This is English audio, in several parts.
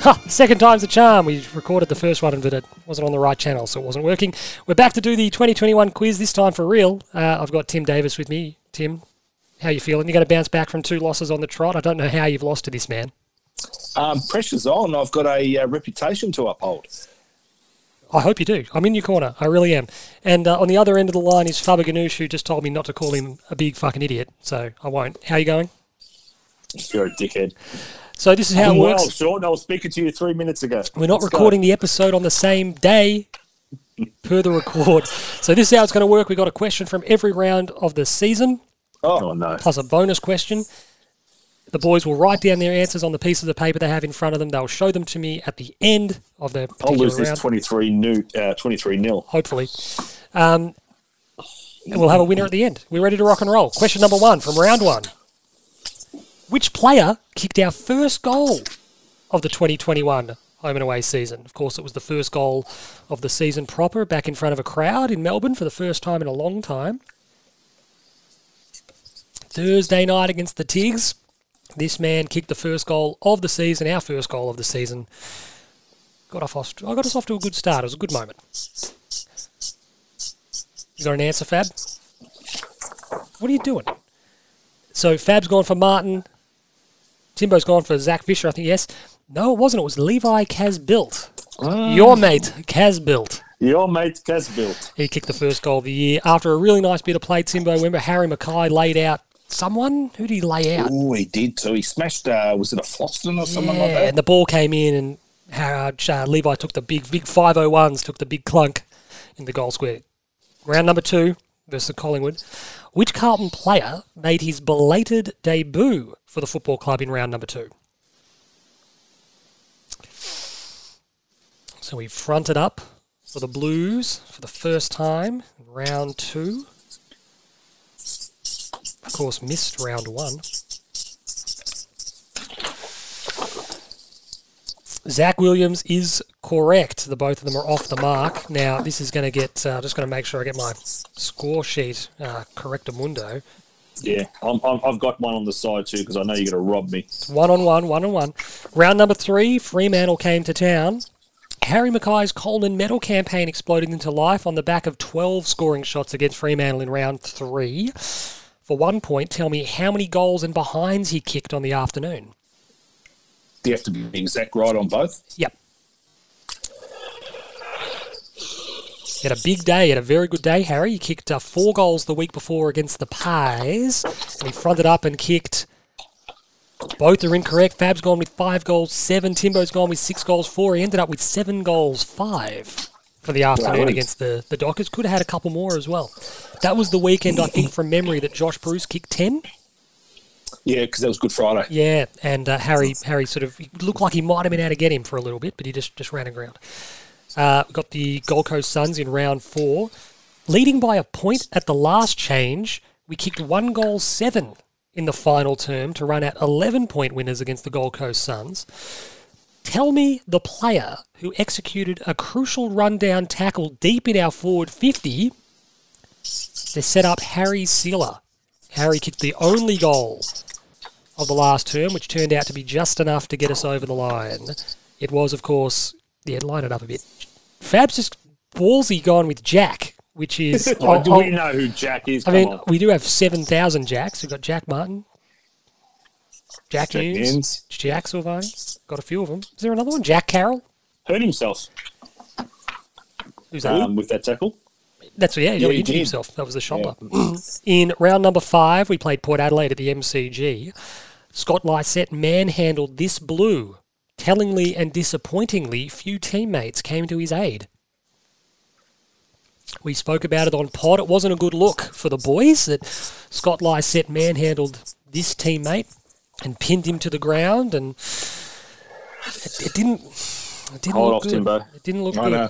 Ha! Second time's the charm. We recorded the first one, but it wasn't on the right channel, so it wasn't working. We're back to do the 2021 quiz, this time for real. Uh, I've got Tim Davis with me. Tim, how you feeling? You're going to bounce back from two losses on the trot. I don't know how you've lost to this man. Um, pressure's on. I've got a uh, reputation to uphold. I hope you do. I'm in your corner. I really am. And uh, on the other end of the line is Faber Ganoush, who just told me not to call him a big fucking idiot, so I won't. How you going? You're a dickhead. So this is how I'm it works. well, Sean. I was speaking to you three minutes ago. We're not Let's go. recording the episode on the same day per the record. So this is how it's going to work. We've got a question from every round of the season, Oh, no. plus a bonus question. The boys will write down their answers on the pieces of the paper they have in front of them. They'll show them to me at the end of the I'll particular lose this 23 new, uh, 23 nil. hopefully. Um, and we'll have a winner at the end. We're ready to rock and roll. Question number one from round one. Which player kicked our first goal of the 2021 home and away season? Of course, it was the first goal of the season proper back in front of a crowd in Melbourne for the first time in a long time. Thursday night against the Tigs, this man kicked the first goal of the season, our first goal of the season. Got off, I got us off to a good start. It was a good moment. You got an answer, Fab? What are you doing? So Fab's gone for Martin. Timbo's gone for Zac Fisher, I think, yes. No, it wasn't. It was Levi Casboult. Your mate, Casboult. Your mate Casboult. He kicked the first goal of the year after a really nice bit of play. Timbo, remember Harry McKay laid out someone? Who did he lay out? Oh, he did too. He smashed, uh, was it a Floston or something yeah, like that? and the ball came in, and Howard, uh, Levi took the big, big 501s, took the big clunk in the goal square. Round number two versus Collingwood. Which Carlton player made his belated debut for the football club in round number two? So we fronted up for the Blues for the first time in round two. Of course, missed round one. Zac Williams is correct. The both of them are off the mark. Now this is going to get. I'm uh, just going to make sure I get my score sheet uh, correctamundo. Yeah, I'm, I'm, I've got one on the side too because I know you're going to rob me. One on one, one on one. Round number three, Fremantle came to town. Harry McKay's Coleman medal campaign exploded into life on the back of 12 scoring shots against Fremantle in round three. For one point, tell me how many goals and behinds he kicked on the afternoon. Do you have to be exact right on both? Yep. He had a big day, he had a very good day, Harry. He kicked uh, four goals the week before against the Pies, and he fronted up and kicked. Both are incorrect. Fab's gone with five goals, seven. Timbo's gone with six goals, four. He ended up with seven goals, five for the afternoon against the, the Dockers. Could have had a couple more as well. That was the weekend, I think, from memory, that Josh Bruce kicked 10. Yeah, because that was Good Friday. Yeah, and uh, Harry Harry sort of looked like he might have been able to get him for a little bit, but he just, just ran aground. Uh, we got the Gold Coast Suns in round four. Leading by a point at the last change, we kicked one goal seven in the final term to run out 11 point winners against the Gold Coast Suns. Tell me the player who executed a crucial rundown tackle deep in our forward 50 to set up Harry Sealer. Harry kicked the only goal of the last term, which turned out to be just enough to get us over the line. It was, of course, yeah, line it up a bit. Fab's just ballsy gone with Jack, which is. Oh, do oh, we know who Jack is? I Come mean, on. we do have 7,000 Jacks. We've got Jack Martin, Jack, Jack Newnes, Nins. Jack Silvagni. Got a few of them. Is there another one? Jack Carroll? hurt himself Who's that? um, with that tackle. That's yeah, he Yeah, he injured did. himself. That was the shot button. In round number five, we played Port Adelaide at the MCG. Scott Lycett manhandled this blue. Tellingly and disappointingly, few teammates came to his aid. We spoke about it on pod. It wasn't a good look for the boys that Scott Lycett manhandled this teammate and pinned him to the ground, and it, it didn't. It didn't Hold look off, good. Timbo. It didn't look I good. know.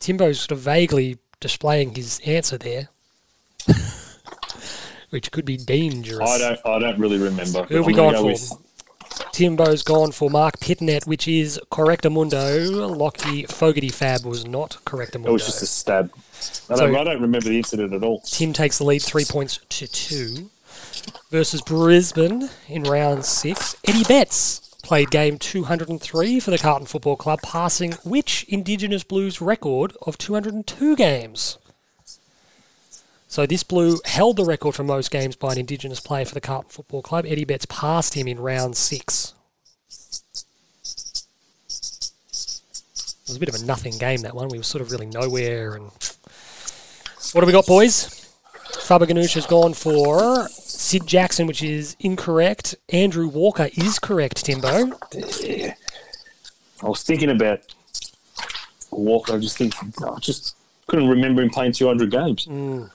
Timbo's sort of vaguely displaying his answer there, which could be dangerous. I don't. I don't really remember. Who have we gonna go for? with- Timbo's gone for Marc Pittonet, which is correctamundo. Lachie Fogarty Fab was not correctamundo. It was just a stab. I don't, I don't remember the incident at all. Tim takes the lead, three points to two. versus Brisbane in round six. Eddie Betts played game 203 for the Carlton Football Club, passing which Indigenous Blues record of 202 games? So this Blue held the record for most games by an Indigenous player for the Carlton Football Club. Eddie Betts passed him in round six. It was a bit of a nothing game, that one. We were sort of really nowhere. And What have we got, boys? Faber Ganoush has gone for Sid Jackson, which is incorrect. Andrew Walker is correct, Timbo. Yeah. I was thinking about Walker. I just think just couldn't remember him playing 200 games.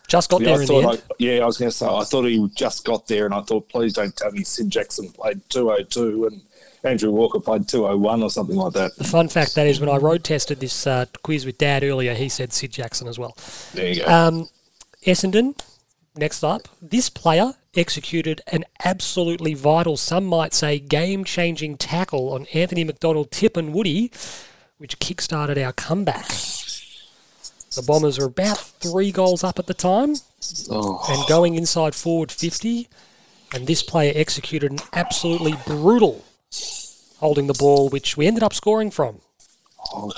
Just got Yeah, there I in the end. I, yeah, I was going to say I thought he just got there, and I thought, please don't tell me Sid Jackson played 202 and Andrew Walker played 201 or something like that. The fun fact that is when I road tested this uh, quiz with Dad earlier, he said Sid Jackson as well. There you go. Um, Essendon, next up. This player executed an absolutely vital, some might say game changing tackle on Anthony McDonald-Tipungwuti, which kick-started our comeback. The Bombers were about three goals up at the time oh, and going inside forward 50. And this player executed an absolutely brutal holding the ball, which we ended up scoring from.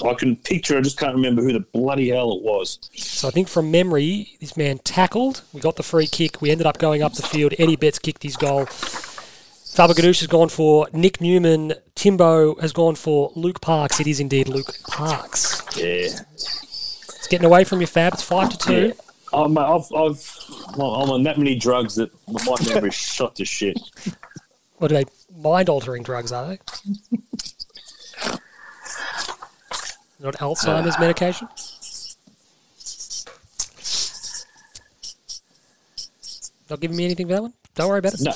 I can picture. I just can't remember who the bloody hell it was. So I think from memory, this man tackled. We got the free kick. We ended up going up the field. Eddie Betts kicked his goal. Faber Ganoush has gone for Nick Newman. Timbo has gone for Luke Parks. It is indeed Luke Parks. Yeah. It's getting away from your Fab. It's five to two. Oh, I'm, I've, I've, well, I'm on that many drugs that my memory is shot to shit. What are they? Mind altering drugs, are they? Not Alzheimer's uh, medication? Not giving me anything for that one? Don't worry about it. No.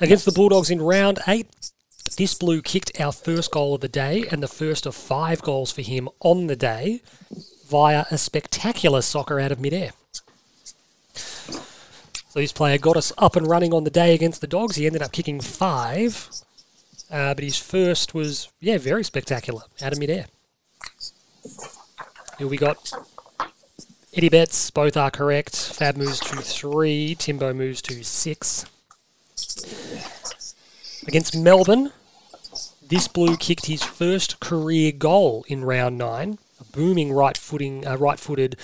Against the Bulldogs in round eight, this blue kicked our first goal of the day and the first of five goals for him on the day via a spectacular soccer out of midair. So this player got us up and running on the day against the Dogs. He ended up kicking five, uh, but his first was, yeah, very spectacular out of midair. Here we got Eddie Betts, both are correct. Fab moves to three, Timbo moves to six. Against Melbourne, this blue kicked his first career goal in round nine. A booming right footing, uh, right-footed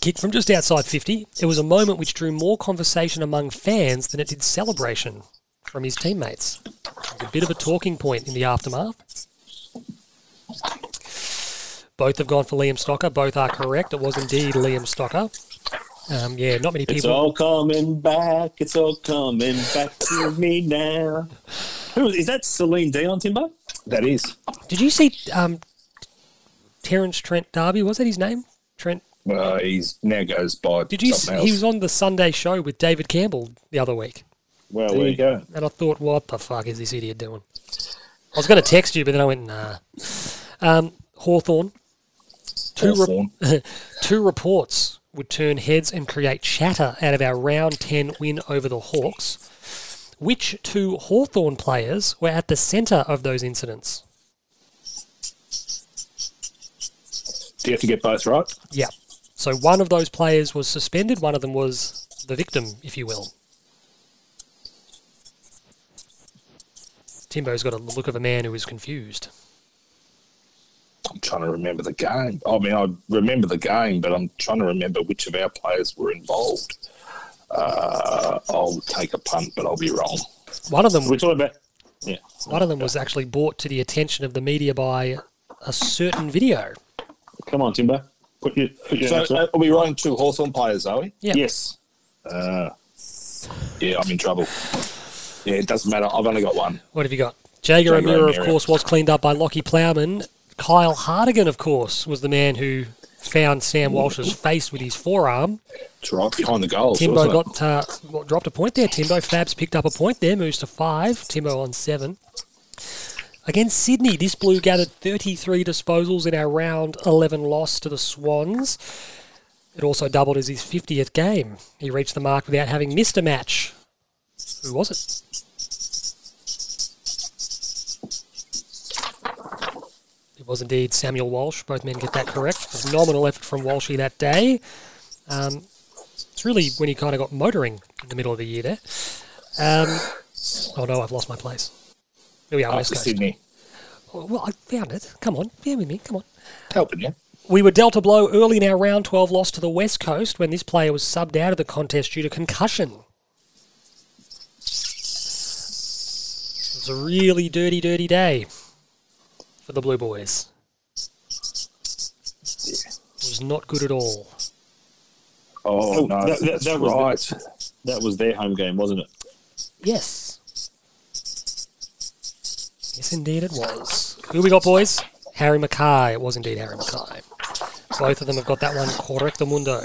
kick from just outside 50. It was a moment which drew more conversation among fans than it did celebration from his teammates. It was a bit of a talking point in the aftermath. Both have gone for Liam Stocker. Both are correct. It was indeed Liam Stocker. Um, yeah, not many people. It's all coming back. It's all coming back to me now. Who is that? Celine Dion, Timbo? That is. Did you see um, Terence Trent D'Arby? Was that his name? Trent. Well, he's now goes by Did you? something s- else. He was on the Sunday show with David Campbell the other week, well, there you go. and I thought, what the fuck is this idiot doing? I was going to text you, but then I went, nah. Um, Hawthorne. Two, re- Hawthorn. two reports would turn heads and create chatter out of our round 10 win over the Hawks. Which two Hawthorn players were at the centre of those incidents? Do you have to get both right? Yeah. So one of those players was suspended, one of them was the victim, if you will. Timbo's got a look of a man who is confused. I'm trying to remember the game. I mean, I remember the game, but I'm trying to remember which of our players were involved. Uh, I'll take a punt, but I'll be wrong. One of them We're talking about. Yeah. one of them was actually brought to the attention of the media by a certain video. Come on, Timbo. Put your, put your So answer. uh, are we writing two Hawthorn players, are we? Yeah. Yes. Uh, yeah, I'm in trouble. Yeah, it doesn't matter. I've only got one. What have you got? Jager Jaeger O'Meara, of course, was cleaned up by Lachie Plowman. Kyle Hartigan, of course, was the man who found Sam Walsh's face with his forearm. It's right behind the goals. Timbo got uh, what, dropped a point there. Timbo Fabs picked up a point there, moves to five. Timbo on seven. Against Sydney, this blue gathered 33 disposals in our round 11 loss to the Swans. It also doubled as his 50th game. He reached the mark without having missed a match. Who was it? It was indeed Samuel Walsh. Both men get that correct. Phenomenal effort from Walshy that day. Um, it's really when he kind of got motoring in the middle of the year there. Um, oh no, I've lost my place. Here we are, oh, West Coast. Sydney. Oh, Well, I found it. Come on, bear with me. Come on. Helping you. We were dealt a blow early in our round 12 loss to the West Coast when this player was subbed out of the contest due to concussion. It was a really dirty, dirty day for the Blue Boys. It was not good at all. Oh, Oh, no. that- that- that's that was right. That was their home game, wasn't it? Yes. Yes, indeed it was. Who we got, boys? Harry McKay. It was indeed Harry McKay. Both of them have got that one correcto mundo.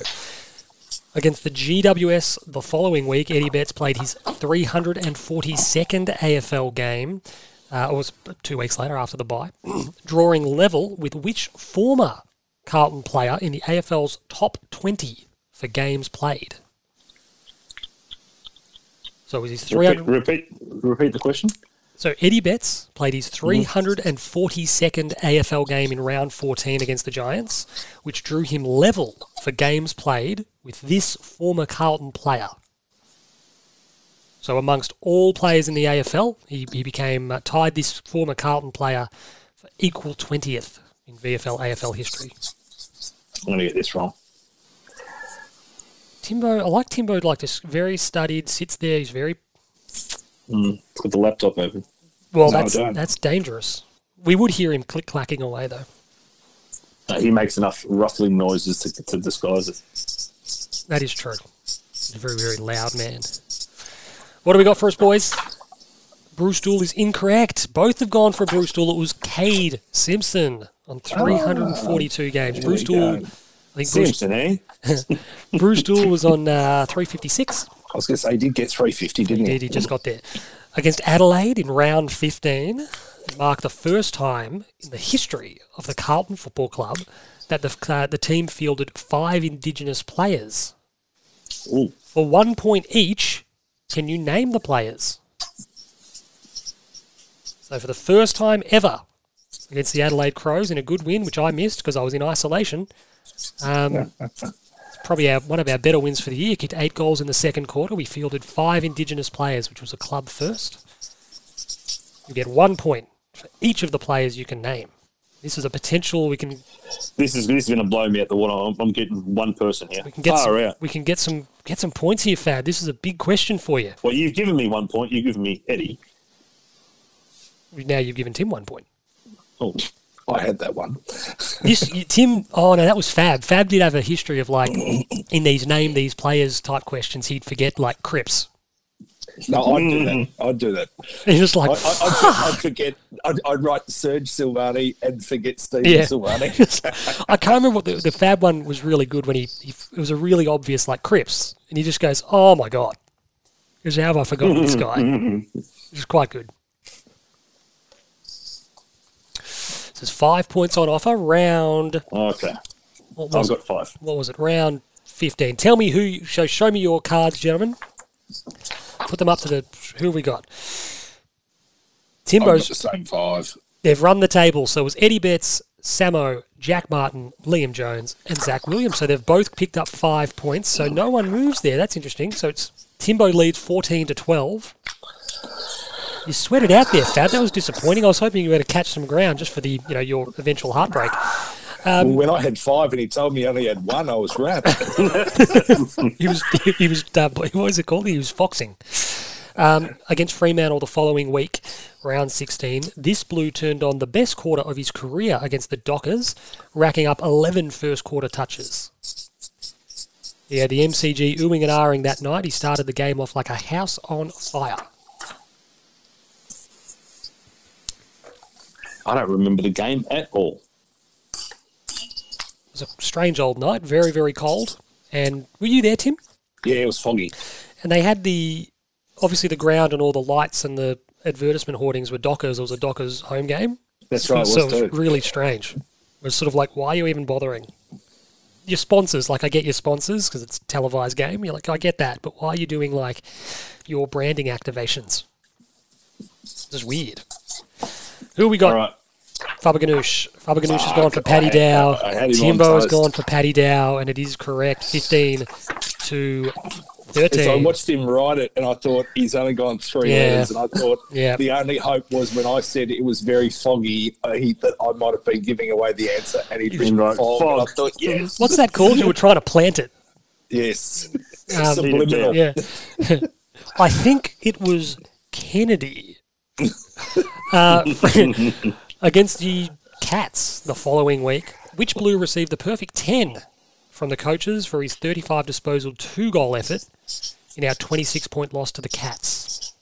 Against the GWS the following week, Eddie Betts played his 342nd AFL game. Uh, it was two weeks later after the bye, drawing level with which former Carlton player in the AFL's top 20 for games played? So it was his 300. Repeat, repeat, repeat the question. So Eddie Betts played his 342nd AFL game in round 14 against the Giants, which drew him level for games played with this former Carlton player. So amongst all players in the AFL, he, he became uh, tied this former Carlton player for equal 20th in VFL AFL history. I'm going to get this wrong. Timbo, I like Timbo, like this very studied, sits there, he's very Put the laptop open. Well. No, that's that's dangerous. We would hear him click clacking away though. Uh, he makes enough ruffling noises to, to disguise it. That is true. He's a very, very loud man. What do we got for us, boys? Bruce Doull is incorrect. Both have gone for Bruce Doull. It was Kade Simpson on 342 games. There Bruce we Doull. I think Bruce, Simpson, eh? Bruce Doull was on uh, 356. I was going to say, he did get 350, didn't he? Indeed, he just got there. Against Adelaide in round 15, marked the first time in the history of the Carlton Football Club that the, uh, the team fielded five Indigenous players. Ooh. For one point each, can you name the players? So, for the first time ever against the Adelaide Crows in a good win, which I missed because I was in isolation, um, probably our, one of our better wins for the year. Kicked eight goals in the second quarter. We fielded five Indigenous players, which was a club first. You get one point for each of the players you can name. This is a potential. We can This is this is going to blow me out the water. I'm, I'm getting one person here. we can get Far some, out. we can get some get some points here, Fad. This is a big question for you. Well, you've given me one point. You've given me Eddie. Now you've given Tim one point. Oh, I had that one. This Tim. Oh no, that was Fab. Fab did have a history of like in these name these players type questions. He'd forget like Cripps. No, I'd do that. Mm. I'd do that. He's just like I, I'd, for- I'd forget. I'd, I'd write Serge Silvagni and forget Stephen Yeah. Silvagni. I can't remember what the, the Fab one was really good when he, he it was a really obvious like Cripps, and he just goes, "Oh my god, because how have I forgotten this guy?" Which is quite good. So there's five points on offer. Round okay. what I've was, it? got five. what was it? Round fifteen. Tell me who. you- Show show me your cards, gentlemen. Put them up to the. Who have we got? Got Timbo's. the same five. They've run the table. So it was Eddie Betts, Samo, Jack Martin, Liam Jones, and Zac Williams. So they've both picked up five points. So no one moves there. That's interesting. So it's Timbo leads 14 to 12. You sweated out there, Fab. That was disappointing. I was hoping you were to catch some ground just for the, you know, your eventual heartbreak. well, when I had five and he told me he only had one, I was wrapped. He was, he was, uh, what was it called? He was foxing. Um, against Fremantle the following week, round 16, this Blue turned on the best quarter of his career against the Dockers, racking up 11 first quarter touches. Yeah, the MCG oohing and ahhing that night. He started the game off like a house on fire. I don't remember the game at all. It was a strange old night, very, very cold. And were you there, Tim? yeah, it was foggy. And they had the obviously the ground and all the lights and the advertisement hoardings were Dockers. It was a Dockers home game. That's right, it so was it was really strange. It was sort of like, why are you even bothering? Your sponsors, like I get your sponsors because it's a televised game. You're like, I get that, but why are you doing like your branding activations? This is weird. Who we got? All right. Faberganoush. Faberganoush has gone for Paddy had- Dow. I had him on Timbo has toast. gone for Paddy Dow, and it is correct. 15 to to So I watched him write it, and I thought he's only gone three Yeah. letters, and I thought Yeah. the only hope was when I said it was very foggy, uh, he, that I might have been giving away the answer, and he'd written Right, fog. and I thought, yes, What's that called? You were trying to plant it. yes, Um, subliminal. Yeah. I think it was Kennedy uh, against the Cats the following week. Which Blue received the perfect 10 from the coaches for his 35 disposal, two goal effort in our 26 point loss to the Cats.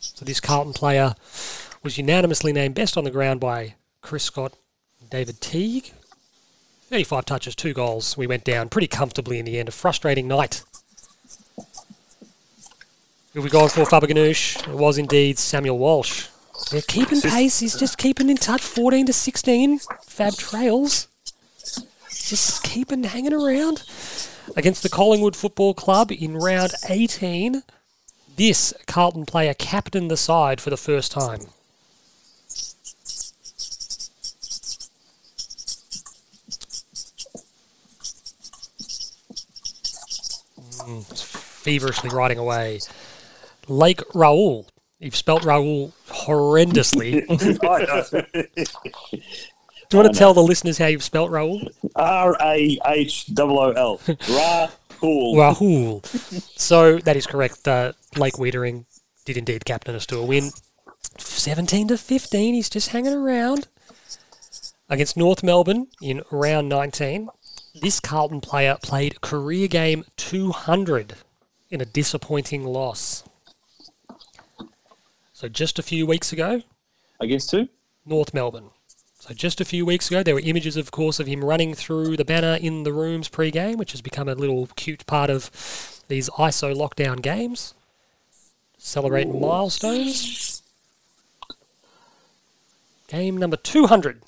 So this Carlton player was unanimously named best on the ground by Chris Scott David Teague. 35 touches, two goals. We went down pretty comfortably in the end. A frustrating night. Who we going for, Faberganoush? It was indeed Samuel Walsh. They're keeping pace. He's just keeping in touch. 14 to 16. Fab Trails. Just keeping hanging around. Against the Collingwood Football Club in round 18. This Carlton player captained the side for the first time. Mm, feverishly riding away. Lake Raoul. You've spelt Raoul horrendously. Do you want to tell the listeners how you've spelt Raoul? R A H O O L. Rahul. Raoul. So that is correct. Uh, Lake Weitering did indeed captain us to a win. 17 to 15. He's just hanging around. Against North Melbourne in round 19. This Carlton player played career game 200 in a disappointing loss. So just a few weeks ago, Against who? North Melbourne. So just a few weeks ago, there were images, of course, of him running through the banner in the rooms pre-game, which has become a little cute part of these ISO lockdown games. Celebrating milestones. Game number 200.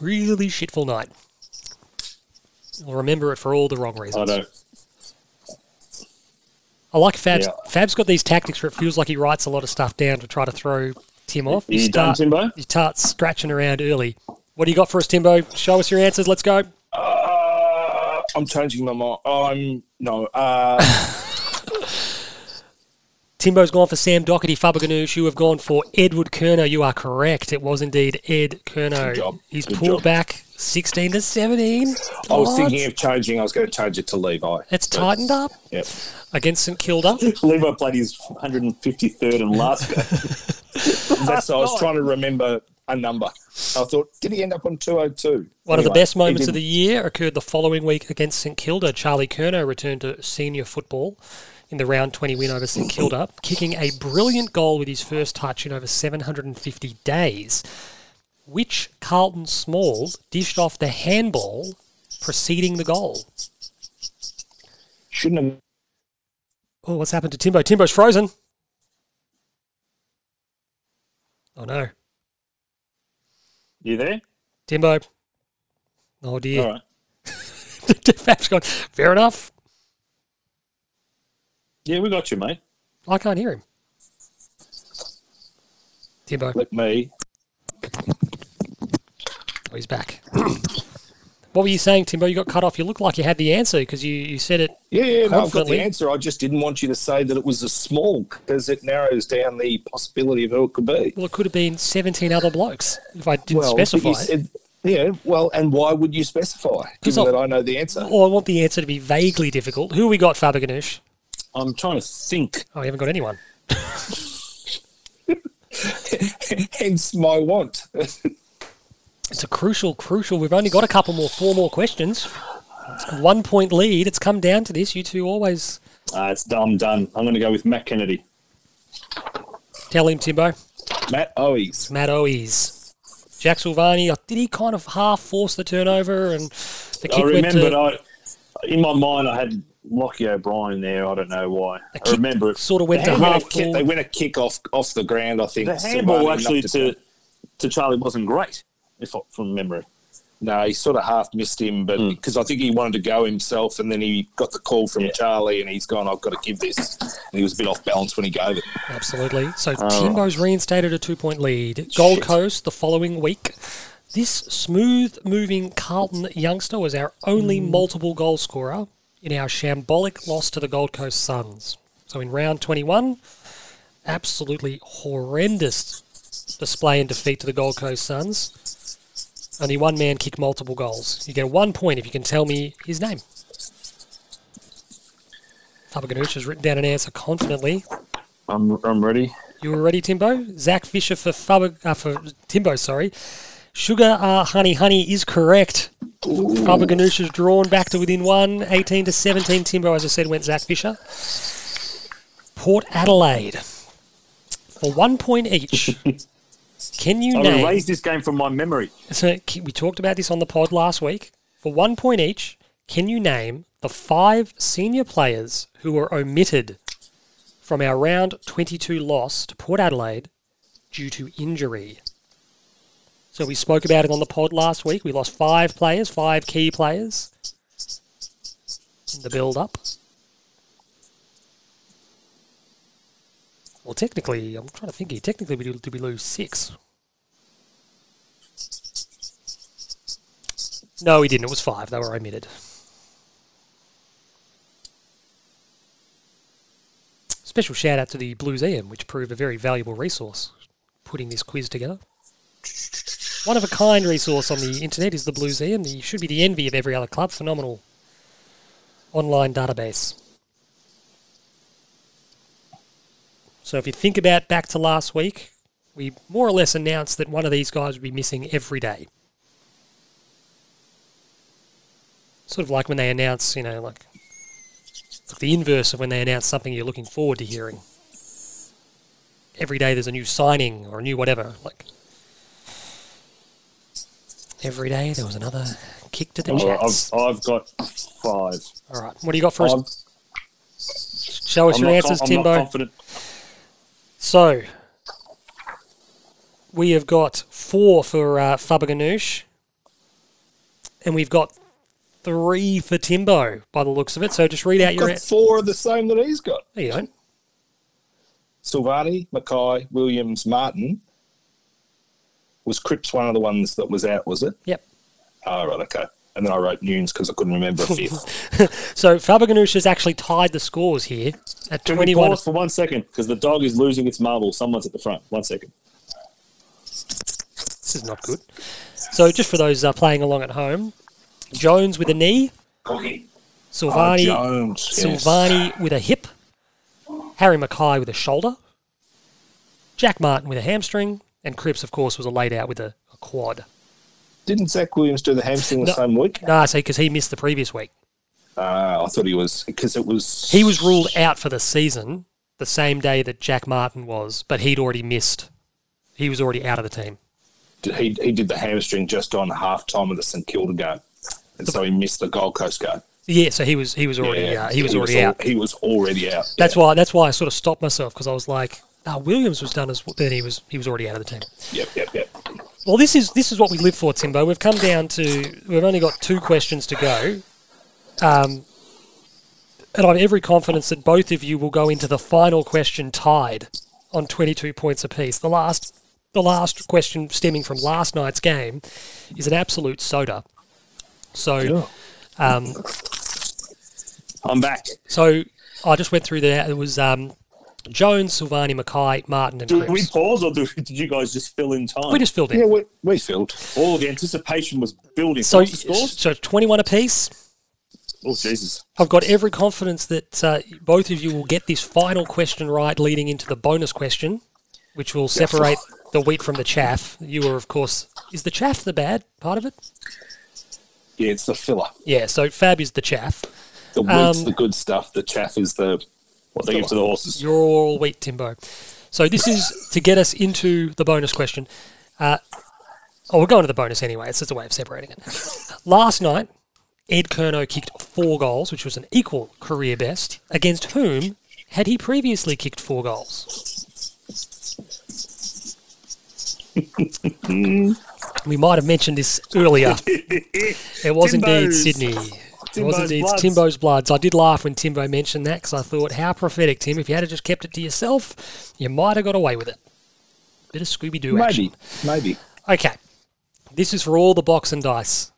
Really shitful night. I'll remember it for all the wrong reasons. I reasons. I like Fab's. Yeah. Fab's got these tactics where it feels like he writes a lot of stuff down to try to throw Tim off. You done, Timbo? You start scratching around early. What do you got for us, Timbo? Show us your answers. Let's go. Uh, I'm changing my mind. I'm no. Uh, Timbo's gone for Sam Docherty, Faberganoush. You have gone for Edward Curnow. You are correct. It was indeed Ed Curnow. Good job. He's Good pulled job. back 16 to 17. I was thinking of changing. I was going to change it to Levi. It's But- tightened up Yep. against St Kilda. Levi played his 153rd and last game. That's. I was trying to remember a number. I thought, did he end up on 202? One of the best moments of the year occurred the following week against St Kilda. Charlie Curnow returned to senior football in the round 20 win over St Kilda, kicking a brilliant goal with his first touch in over 750 days. Which Carlton Small dished off the handball preceding the goal? Shouldn't have. Oh, what's happened to Timbo? Timbo's frozen. Oh no. You there? Timbo. Oh dear. All right. Fab's gone. Fair enough. Yeah, we got you, mate. I can't hear him. Timbo. Let me. Oh, he's back. what were you saying, Timbo? You got cut off. You looked like you had the answer because you, you said it. Yeah, yeah, no, I've got the answer. I just didn't want you to say that it was a small because it narrows down the possibility of who it could be. Well, it could have been 17 other blokes if I didn't well, specify. said, yeah, well, and why would you specify? Given I- that I know the answer. Well, I want the answer to be vaguely difficult. Who we got, Faberganoush? I'm trying to think. Oh, we haven't got anyone. Hence my want. It's a crucial, crucial. We've only got a couple more, four more questions. It's a one point lead. It's come down to this. You two always Uh, it's I'm done. I'm going to go with Matt Kennedy. tell him, Timbo. Matt Owies. Matt Owies. Jack Silvagni, did he kind of half force the turnover and the kick I went remember, to... I, in my mind, I had Lochie O'Brien there. I don't know why. The I remember it. sort of went to They win, a half kick, they win a kick off off the ground, I think. The handball actually knocked it to to Charlie wasn't great, if I, from memory. No, he sort of half missed him, but hmm. because I think he wanted to go himself, and then he got the call from Yeah. Charlie, and he's gone, "I've got to give this." And he was a bit off balance when he gave it. Absolutely. So Oh. Timbo's reinstated a two point lead. Gold Shit. Coast the following week. This smooth moving Carlton youngster was our only hmm. multiple goal scorer in our shambolic loss to the Gold Coast Suns. So in round 21, absolutely horrendous display and defeat to the Gold Coast Suns. Only one man kicked multiple goals. You get one point if you can tell me his name. Faberganush has written down an answer confidently. I'm, I'm ready. You were ready, Timbo? Zac Fisher for Faber, uh, for Timbo, sorry. Sugar uh, Honey Honey is correct. Faber Ganoush is drawn back to within one, 18 to 17. Timbo, as I said, went Zac Fisher. Port Adelaide. For one point each. Can you going name? raise this game from my memory. So we talked about this on the pod last week. For one point each, can you name the five senior players who were omitted from our round 22 loss to Port Adelaide due to injury? So we spoke about it on the pod last week. We lost five players, five key players in the build up. Well, technically, I'm trying to think here. Technically, we did, did we lose six? No, we didn't. It was five. They were omitted. Special shout out to the Blueseum, which proved a very valuable resource putting this quiz together. One of a kind resource on the internet is the Blueseum. The should be the envy of every other club. Phenomenal online database. So if you think about back to last week, we more or less announced that one of these guys would be missing every day. Sort of like when they announce, you know, like like the inverse of when they announce something you're looking forward to hearing. Every day there's a new signing or a new whatever. Like every day there was another kick to the chats. I've, I've got five. All right, what do you got for us? I'm, Show us I'm your answers, Timbo. So, we have got four for uh, Faberganoush, and we've got three for Timbo by the looks of it. So just read out your. Got four of the same that he's got. There you go. Silvagni, McKay, Williams, Martin. Was Cripps one of the ones that was out, was it? Yep. Oh, right, okay. And then I wrote Newnes because I couldn't remember a fifth. So Faberganoush has actually tied the scores here at Can we 21. pause for one second? Because the dog is losing its marble. Someone's at the front. One second. This is not good. So just for those uh, playing along at home, Jones with a knee, Silvagni, Oh, Jones. yes. Silvagni with a hip, Harry McKay with a shoulder, Jack Martin with a hamstring, and Cripps, of course, was a laid out with a, a quad. Didn't Zac Williams do the hamstring the No. same week? Nah, see, because he missed the previous week. Uh, I thought he was because it was He was ruled out for the season the same day that Jack Martin was, but he'd already missed. He was already out of the team. he he did the hamstring just on half time of the St Kilda game, and so he missed the Gold Coast game. Yeah, so he was he was already uh, he was already al- out. He was already out. That's why that's why I sort of stopped myself because I was like, "Ah, Williams was done as then he was he was already out of the team." Yep, yep, yep. Well, this is this is what we live for, Timbo. We've come down to we've only got two questions to go, um, and I have every confidence that both of you will go into the final question tied on twenty two points apiece. The last the last question stemming from last night's game is an absolute soda. So, um, I'm back. so I just went through there. It was um, Jones, Silvagni, McKay, Martin, and Did we Cripps. pause or did you guys just fill in time? We just filled in. Yeah, we, we filled. oh, the anticipation was building. So, What's the scores? so 21 apiece. Oh, Jesus. I've got every confidence that uh, both of you will get this final question right leading into the bonus question, which will separate the wheat from the chaff. You are, of course, is the chaff the bad part of it? Yeah, it's the filler. Yeah, so Fab is the chaff. The wheat's Um, the good stuff. The chaff is the What they give to the horses. You're all wheat, Timbo. So this is to get us into the bonus question. Uh, oh, we're going to the bonus anyway. It's just a way of separating it. Last night, Ed Curnow kicked four goals, which was an equal career best. Against whom had he previously kicked four goals? we might have mentioned this earlier. It was indeed Timbo's. It was Timbo's indeed Bloods. Timbo's Bloods. I did laugh when Timbo mentioned that because I thought, how prophetic, Tim. If you had just kept it to yourself, you might have got away with it. Bit of Scooby Doo action. maybe, maybe. Okay. This is for all the box and dice.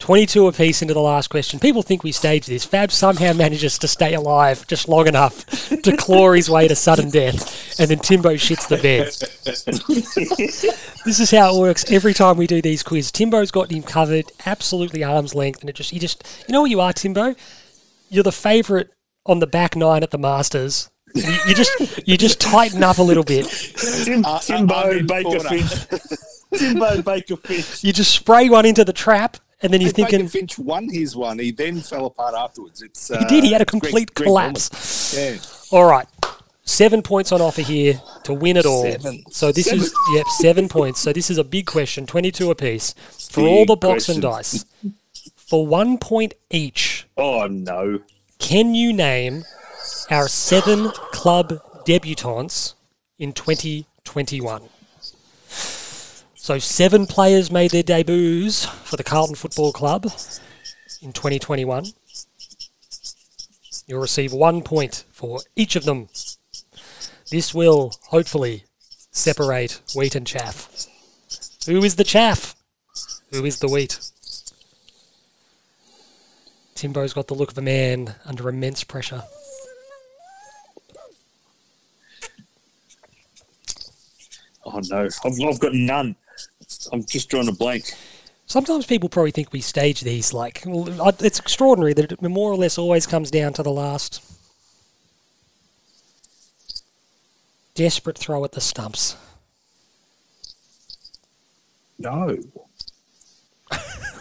22 apiece into the last question. People think we staged this. Fab somehow manages to stay alive just long enough to claw his way to sudden death, and then Timbo shits the bed. this is how it works every time we do these quiz. Timbo's got him covered, absolutely arm's length, and it just, you just, you know what you are, Timbo? You're the favourite on the back nine at the Masters. You, you just, you just tighten up a little bit. Tim, Uh, Timbo I'm Baker corner. Finch. Timbo Baker Finch. You just spray one into the trap, and then you're thinking, Finch won his one. He then fell apart afterwards. It's uh, he did, he had a complete Greg collapse. Norman. Yeah. All right. Seven points on offer here to win it all. Seven. So this is yep, seven points. So this is a big question, twenty-two apiece for Big all the box and dice. For one point each, Oh no. can you name our seven club debutants in 2021? So seven players made their debuts for the Carlton Football Club in 2021. You'll receive one point for each of them. This will hopefully separate wheat and chaff. Who is the chaff? Who is the wheat? Timbo's got the look of a man under immense pressure. Oh no. I've, I've got none. I'm just drawing a blank. Sometimes people probably think we stage these like it's extraordinary that it more or less always comes down to the last desperate throw at the stumps. No.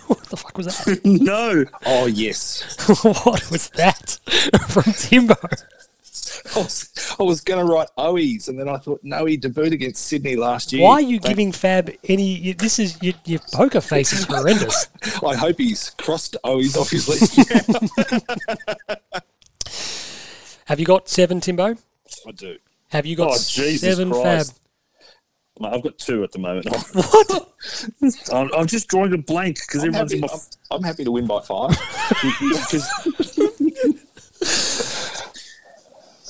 What the fuck was that? no. Oh yes. what was that from Timbo? I was, I was going to write Owies, and then I thought, no, he debuted against Sydney last year. Why are you Thank- giving Fab any? You, this is your, your poker face is horrendous. I hope he's crossed Owies off his list. Have you got seven, Timbo? I do. Have you got Oh, Jesus seven, Christ. Fab? Mate, I've got two at the moment. What? I'm, I'm just drawing a blank because everyone's happy, in my. I'm, I'm happy to win by five.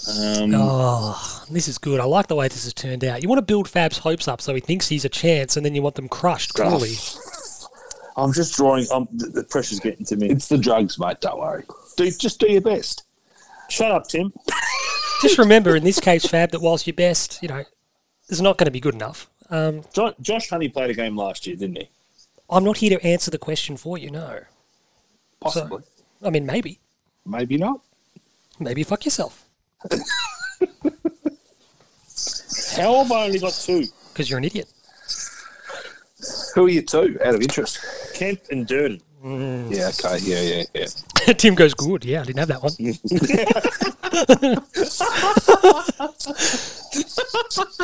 Um, Oh, this is good. I like the way this has turned out. You want to build Fab's hopes up so he thinks he's a chance, and then you want them crushed cruelly. I'm just drawing. Um, the, the pressure's getting to me. it's the drugs, mate. Don't worry. Do just do your best. Shut up, Tim. Just remember, in this case, Fab, that whilst your best, you know, is not going to be good enough. Um, Jo- Josh Honey played a game last year, didn't he? I'm not here to answer the question for you. No, Possibly. I mean maybe, Maybe not. maybe fuck yourself How have I only got two? because you're an idiot. Who are you two? Out of interest. Kemp and Durdin. Mm. Yeah. Okay. Yeah. Yeah. Yeah. Tim goes good. Yeah, I didn't have that one.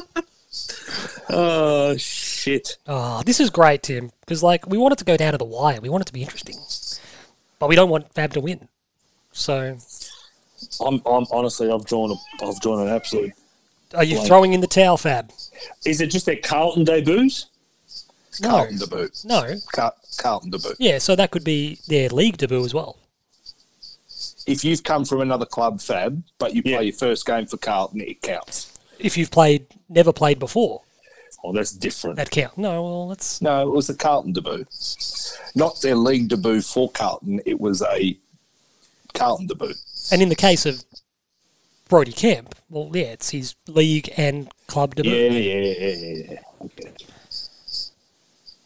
Oh shit! Oh, this is great, Tim, because like we want it to go down to the wire. We want it to be interesting, but we don't want Fab to win. So, I'm, I'm honestly, I've drawn a, I've drawn an absolute. are you Blank. throwing in the towel, Fab? Is it just their Carlton debuts? No, Carlton debut. no. Car- Carlton debut. Yeah, so that could be their league debut as well. If you've come from another club, Fab, but you play your first game for Carlton, it counts. If you've played, never played before, Oh, that's different. that count. No, well, that's No, it was the Carlton debut, not their league debut for Carlton. It was a Carlton debut. And in the case of Brody Kemp, well, yeah, it's his league and club debut. Yeah, yeah, yeah, yeah, yeah. I get it.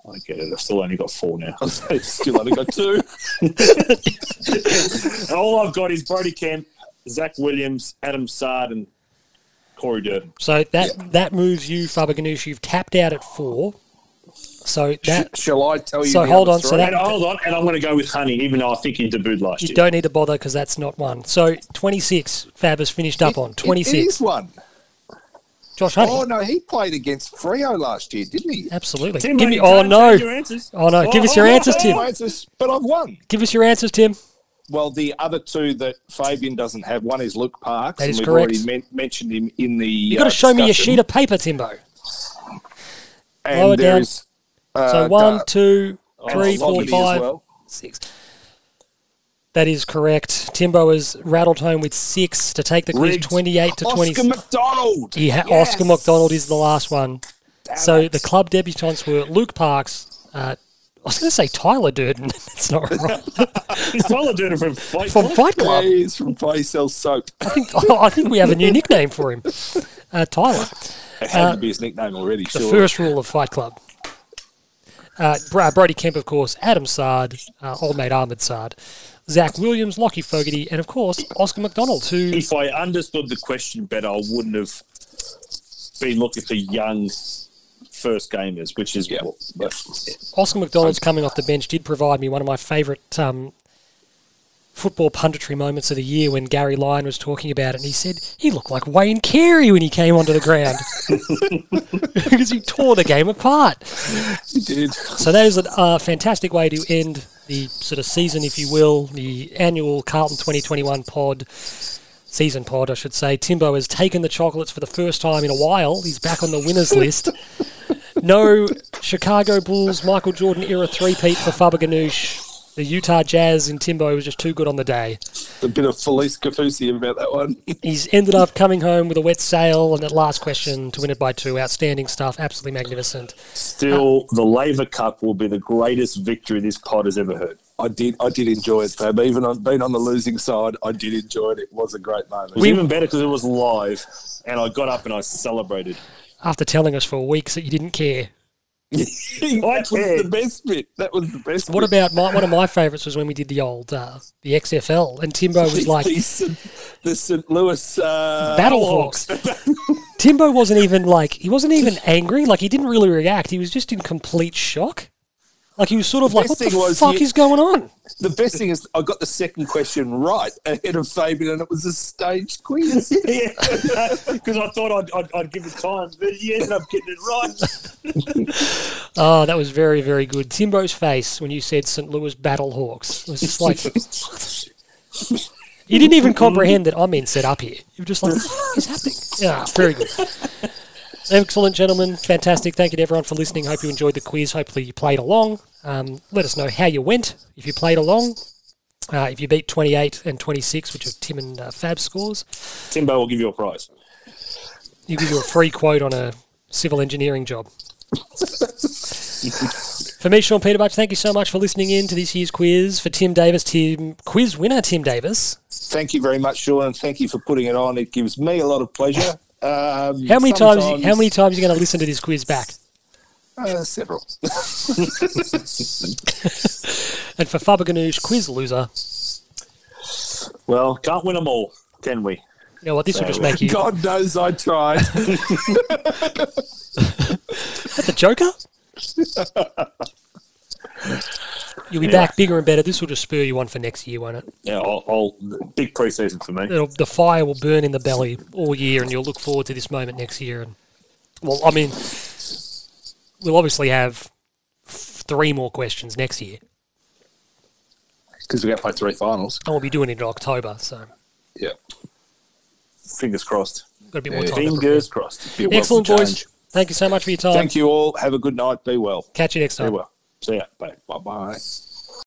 I get it. I've still only got four now. Still only got two. And all I've got is Brody Kemp, Zac Williams, Adam Saad, and Corey Durdin. So that that moves you, Faber You've tapped out at four. So that Shall I tell you? So the hold other on, so that- And hold on, and I'm going to go with Honey, even though I think he debuted last you year. don't need to bother because that's not one. So twenty six, Fab has finished up on It- twenty It is one. Josh Honey, Oh no, he played against Frio last year, didn't he? absolutely. Tim, give me. Oh no. change your answers. Oh no. Give us Oh, your oh, answers, oh, Tim. Answers, but I've won. Give us your answers, Tim. Well, the other two that Fabian doesn't have, one is Luke Parks, That and we've correct. already men- mentioned him in the. You've got to uh, show me a sheet of paper, Timbo. and lower down. there's, uh, So one, Dar- two, and three, four, Longity as five, well. six. That is correct. Timbo has rattled home with six to take the quiz Rigged. twenty-eight to twenty. Oscar McDonald. He ha- Yes. Oscar McDonald is the last one. Damn so it. the club debutants were Luke Parks, uh, I was going to say Tyler Durden. That's not right. He's Tyler Durden from Fight From Club. Fight Yeah, Club. he's from Fight Sells Soap. I think, I think we have a new nickname for him. Uh, Tyler. It had to be his nickname already, The sure. first rule of Fight Club. Uh, Brodie Kemp, of course, Adam Saad, uh, old mate Ahmed Saad, Zac Williams, Lachie Fogarty, and of course Oscar McDonald, who If I understood the question better, I wouldn't have been looking for young first gamers, which is Yeah. what- Oscar McDonald's coming off the bench did provide me one of my favourite um, football punditry moments of the year when Gary Lyon was talking about it, and he said he looked like Wayne Carey when he came onto the ground because he tore the game apart. He did. So that is a uh, fantastic way to end the sort of season, if you will, the annual Carlton 2021 pod, season pod, I should say. Timbo has taken the chocolates for the first time in a while. He's back on the winners list. No Chicago Bulls, Michael Jordan era three-peat for Faber Ganoush. The Utah Jazz in Timbo was just too good on the day. A bit of Felise Kaufusi about that one. He's ended up coming home with a wet sail and that last question to win it by two. Outstanding stuff. Absolutely magnificent. still the Laver Cup will be the greatest victory this pod has ever heard. I did. I did enjoy it, though. Even on being on the losing side, I did enjoy it. It was a great moment. It was even better because it was live, and I got up and I celebrated. After telling us for weeks that you didn't care. that was the best bit. That was the best. What bit. about my, one of my favourites was when we did the old uh, the XFL and Timbo was like the, St. the St. Louis uh, Battlehawks. Timbo wasn't even like he wasn't even angry. Like he didn't really react. He was just in complete shock. Like he was sort of like, "What the was fuck you- is going on?" The best thing is, I got the second question right ahead of Fabian, and it was a stage quiz. yeah, because I thought I'd, I'd, I'd give it time, but he ended up getting it right. Oh, that was very very good. Timbo's face when you said St. Louis Battlehawks it was just like. You didn't even comprehend that I'm being set up here. You were just like, what is happening? Yeah, very good. Excellent, gentlemen. Fantastic. Thank you to everyone for listening. Hope you enjoyed the quiz. Hopefully, you played along. Um, let us know how you went if you played along. Uh, if you beat 28 and 26, which are Tim and uh, Fab's scores, Timbo will give you a prize. you give you a free quote on a civil engineering job. for me, Sean Peterbach, thank you so much for listening in to this year's quiz. For Tim Davis, Tim quiz winner Tim Davis. thank you very much, Sean, and thank you for putting it on. It gives me a lot of pleasure. Um, How many times? How many times are you going to listen to this quiz back? Uh, several. And for Faber Ganoush, quiz loser. Well, can't win them all, can we? You know what? This will just make you. God knows I tried. That the Joker? You'll be back bigger and better. This will just spur you on for next year, won't it? Yeah, I'll, I'll big preseason for me. It'll, the fire will burn in the belly all year, and you'll look forward to this moment next year. And well, I mean, we'll obviously have f- three more questions next year, Because we got to play three finals. and we'll be doing it in October, so Yeah. Fingers crossed. got a bit more time. Fingers crossed. Be Excellent, boys. change. Thank you so much for your time. Thank you all. Have a good night. Be well. Catch you next time. well. See ya. Bye. Bye bye.